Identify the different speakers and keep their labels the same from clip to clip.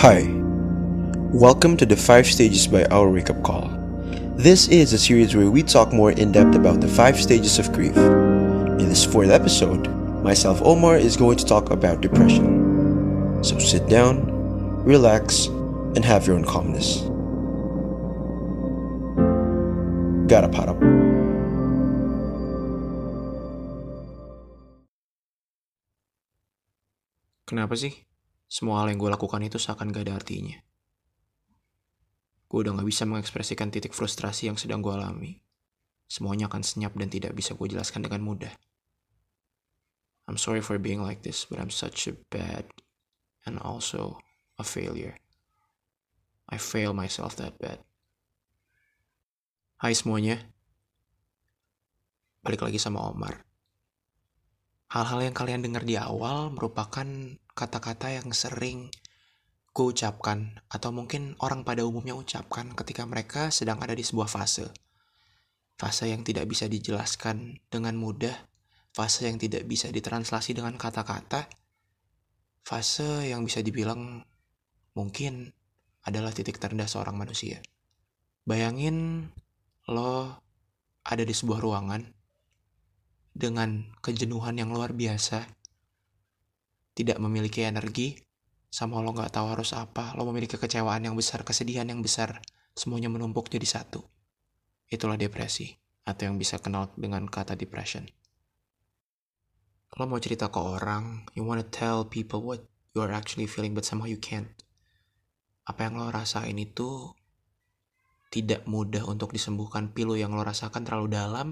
Speaker 1: Hi, welcome to the 5 Stages by Our Wake Up Call. This is a series where we talk more in depth about the 5 stages of grief. In this fourth episode, myself, Omar, is going to talk about depression. So sit down, relax, and have your own calmness. Gotta pot up.
Speaker 2: Kenapa sih? Semua hal yang gue lakukan itu seakan gak ada artinya. Gue udah gak bisa mengekspresikan titik frustrasi yang sedang gue alami. Semuanya akan senyap dan tidak bisa gue jelaskan dengan mudah. I'm sorry for being like this, but I'm such a bad and also a failure. I fail myself that bad. Hai semuanya. Balik lagi sama Omar. Hal-hal yang kalian dengar di awal merupakan kata-kata yang sering gue ucapkan atau mungkin orang pada umumnya ucapkan ketika mereka sedang ada di sebuah fase. Fase yang tidak bisa dijelaskan dengan mudah, fase yang tidak bisa ditranslasi dengan kata-kata, fase yang bisa dibilang mungkin adalah titik terendah seorang manusia. Bayangin lo ada di sebuah ruangan dengan kejenuhan yang luar biasa, tidak memiliki energi, sama lo nggak tahu harus apa, lo memiliki kecewaan yang besar, kesedihan yang besar, semuanya menumpuk jadi satu. Itulah depresi, atau yang bisa kenal dengan kata depression. Lo mau cerita ke orang, you wanna tell people what you are actually feeling, but somehow you can't. Apa yang lo rasain itu tidak mudah untuk disembuhkan. Pilu yang lo rasakan terlalu dalam,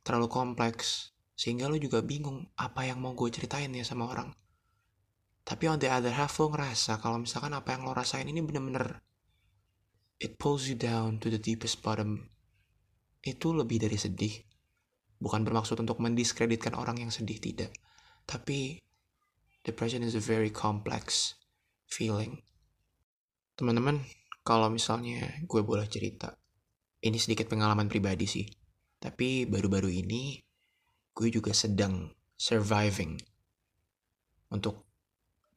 Speaker 2: terlalu kompleks sehingga lo juga bingung apa yang mau gue ceritain ya sama orang. Tapi on the other half lo ngerasa kalau misalkan apa yang lo rasain ini bener-bener it pulls you down to the deepest bottom. Itu lebih dari sedih. Bukan bermaksud untuk mendiskreditkan orang yang sedih tidak. Tapi depression is a very complex feeling. Teman-teman kalau misalnya gue boleh cerita ini sedikit pengalaman pribadi sih. Tapi baru-baru ini gue juga sedang surviving untuk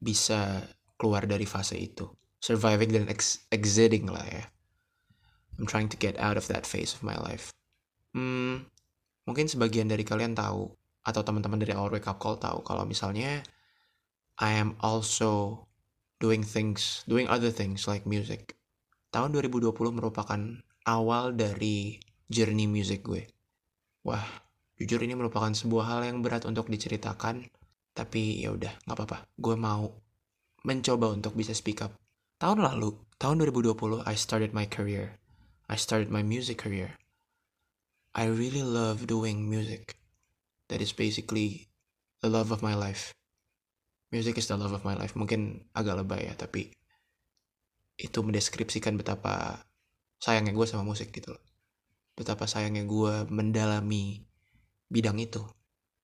Speaker 2: bisa keluar dari fase itu. Surviving dan ex exiting lah ya. I'm trying to get out of that phase of my life. Hmm, mungkin sebagian dari kalian tahu atau teman-teman dari Our Wake Up Call tahu kalau misalnya I am also doing things, doing other things like music. Tahun 2020 merupakan awal dari journey music gue. Wah, jujur ini merupakan sebuah hal yang berat untuk diceritakan, tapi ya udah, nggak apa-apa. Gue mau mencoba untuk bisa speak up. Tahun lalu, tahun 2020, I started my career. I started my music career. I really love doing music. That is basically the love of my life. Music is the love of my life. Mungkin agak lebay ya, tapi itu mendeskripsikan betapa sayangnya gue sama musik gitu loh betapa sayangnya gue mendalami bidang itu.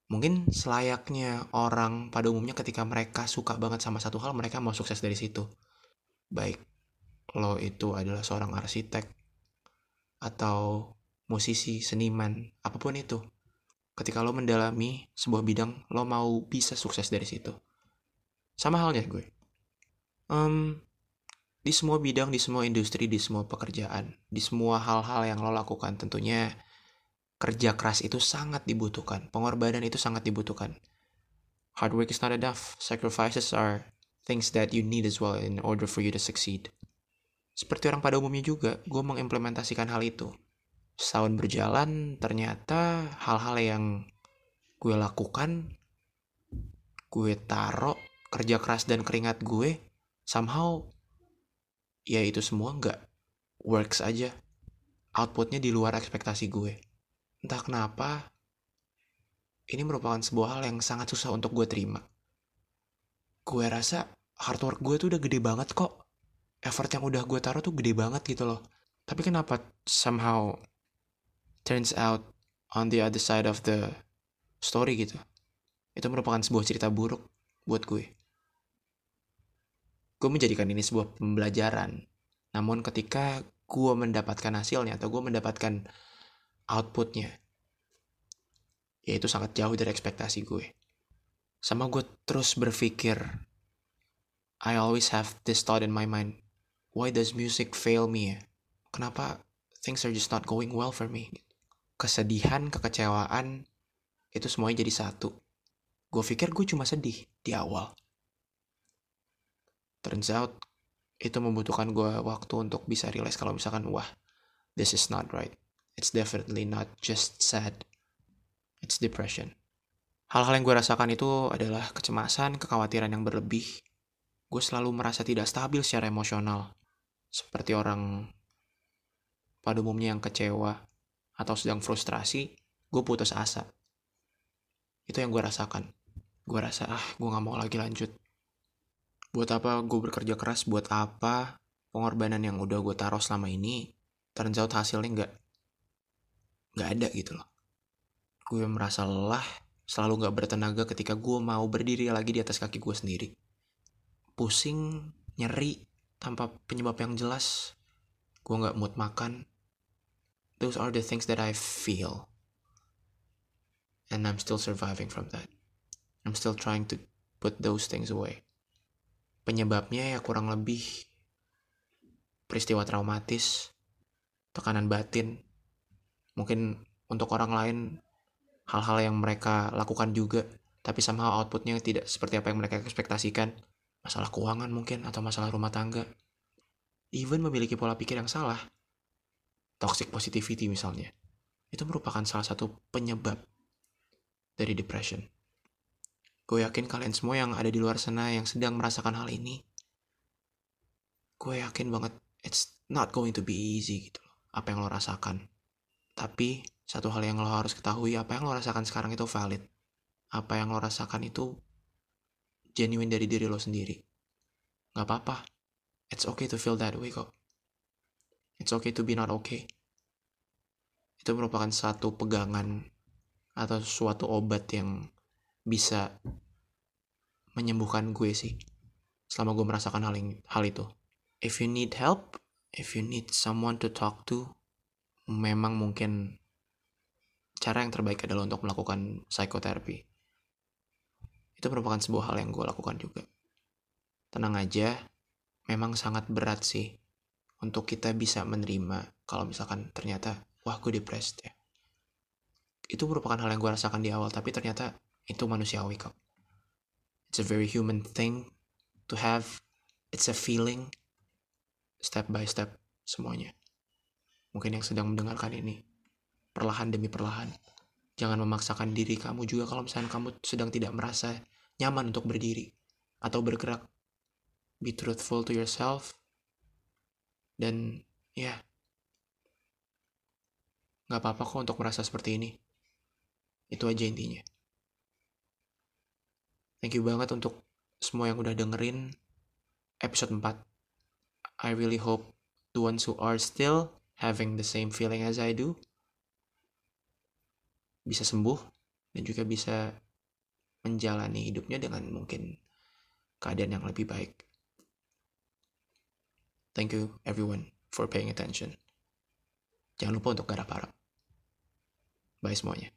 Speaker 2: Mungkin selayaknya orang pada umumnya ketika mereka suka banget sama satu hal, mereka mau sukses dari situ. Baik lo itu adalah seorang arsitek, atau musisi, seniman, apa pun itu. Ketika lo mendalami sebuah bidang, lo mau bisa sukses dari situ. Sama halnya gue. Um, di semua bidang, di semua industri, di semua pekerjaan, di semua hal-hal yang lo lakukan tentunya kerja keras itu sangat dibutuhkan, pengorbanan itu sangat dibutuhkan. Hard work is not enough, sacrifices are things that you need as well in order for you to succeed. Seperti orang pada umumnya juga, gue mengimplementasikan hal itu. Setahun berjalan, ternyata hal-hal yang gue lakukan, gue taruh kerja keras dan keringat gue, somehow ya itu semua nggak works aja. Outputnya di luar ekspektasi gue. Entah kenapa, ini merupakan sebuah hal yang sangat susah untuk gue terima. Gue rasa hard work gue tuh udah gede banget kok. Effort yang udah gue taruh tuh gede banget gitu loh. Tapi kenapa somehow turns out on the other side of the story gitu. Itu merupakan sebuah cerita buruk buat gue gue menjadikan ini sebuah pembelajaran. Namun ketika gue mendapatkan hasilnya atau gue mendapatkan outputnya, ya itu sangat jauh dari ekspektasi gue. Sama gue terus berpikir, I always have this thought in my mind, why does music fail me ya? Kenapa things are just not going well for me? Kesedihan, kekecewaan, itu semuanya jadi satu. Gue pikir gue cuma sedih di awal. Turns out, itu membutuhkan gue waktu untuk bisa realize kalau misalkan, wah, this is not right. It's definitely not just sad. It's depression. Hal-hal yang gue rasakan itu adalah kecemasan, kekhawatiran yang berlebih. Gue selalu merasa tidak stabil secara emosional. Seperti orang pada umumnya yang kecewa atau sedang frustrasi, gue putus asa. Itu yang gue rasakan. Gue rasa, ah, gue gak mau lagi lanjut. Buat apa gue bekerja keras, buat apa pengorbanan yang udah gue taruh selama ini, turns out hasilnya gak, gak ada gitu loh. Gue merasa lelah, selalu gak bertenaga ketika gue mau berdiri lagi di atas kaki gue sendiri. Pusing, nyeri, tanpa penyebab yang jelas. Gue gak mood makan. Those are the things that I feel. And I'm still surviving from that. I'm still trying to put those things away. Penyebabnya ya kurang lebih peristiwa traumatis, tekanan batin. Mungkin untuk orang lain hal-hal yang mereka lakukan juga, tapi somehow outputnya tidak seperti apa yang mereka ekspektasikan. Masalah keuangan mungkin, atau masalah rumah tangga. Even memiliki pola pikir yang salah. Toxic positivity misalnya. Itu merupakan salah satu penyebab dari depression. Gue yakin kalian semua yang ada di luar sana yang sedang merasakan hal ini, gue yakin banget it's not going to be easy gitu apa yang lo rasakan. Tapi satu hal yang lo harus ketahui, apa yang lo rasakan sekarang itu valid. Apa yang lo rasakan itu genuine dari diri lo sendiri. Gak apa-apa. It's okay to feel that way kok. It's okay to be not okay. Itu merupakan satu pegangan atau suatu obat yang bisa menyembuhkan gue sih. Selama gue merasakan hal, hal itu. If you need help, if you need someone to talk to, memang mungkin cara yang terbaik adalah untuk melakukan psikoterapi. Itu merupakan sebuah hal yang gue lakukan juga. Tenang aja, memang sangat berat sih untuk kita bisa menerima kalau misalkan ternyata, wah gue depressed ya. Itu merupakan hal yang gue rasakan di awal, tapi ternyata itu manusiawi kok. It's a very human thing to have. It's a feeling, step by step semuanya. Mungkin yang sedang mendengarkan ini, perlahan demi perlahan. Jangan memaksakan diri kamu juga kalau misalnya kamu sedang tidak merasa nyaman untuk berdiri atau bergerak. Be truthful to yourself. Dan ya, nggak apa-apa kok untuk merasa seperti ini. Itu aja intinya. Thank you banget untuk semua yang udah dengerin episode 4. I really hope the ones who are still having the same feeling as I do bisa sembuh dan juga bisa menjalani hidupnya dengan mungkin keadaan yang lebih baik. Thank you everyone for paying attention. Jangan lupa untuk garap harap. Bye semuanya.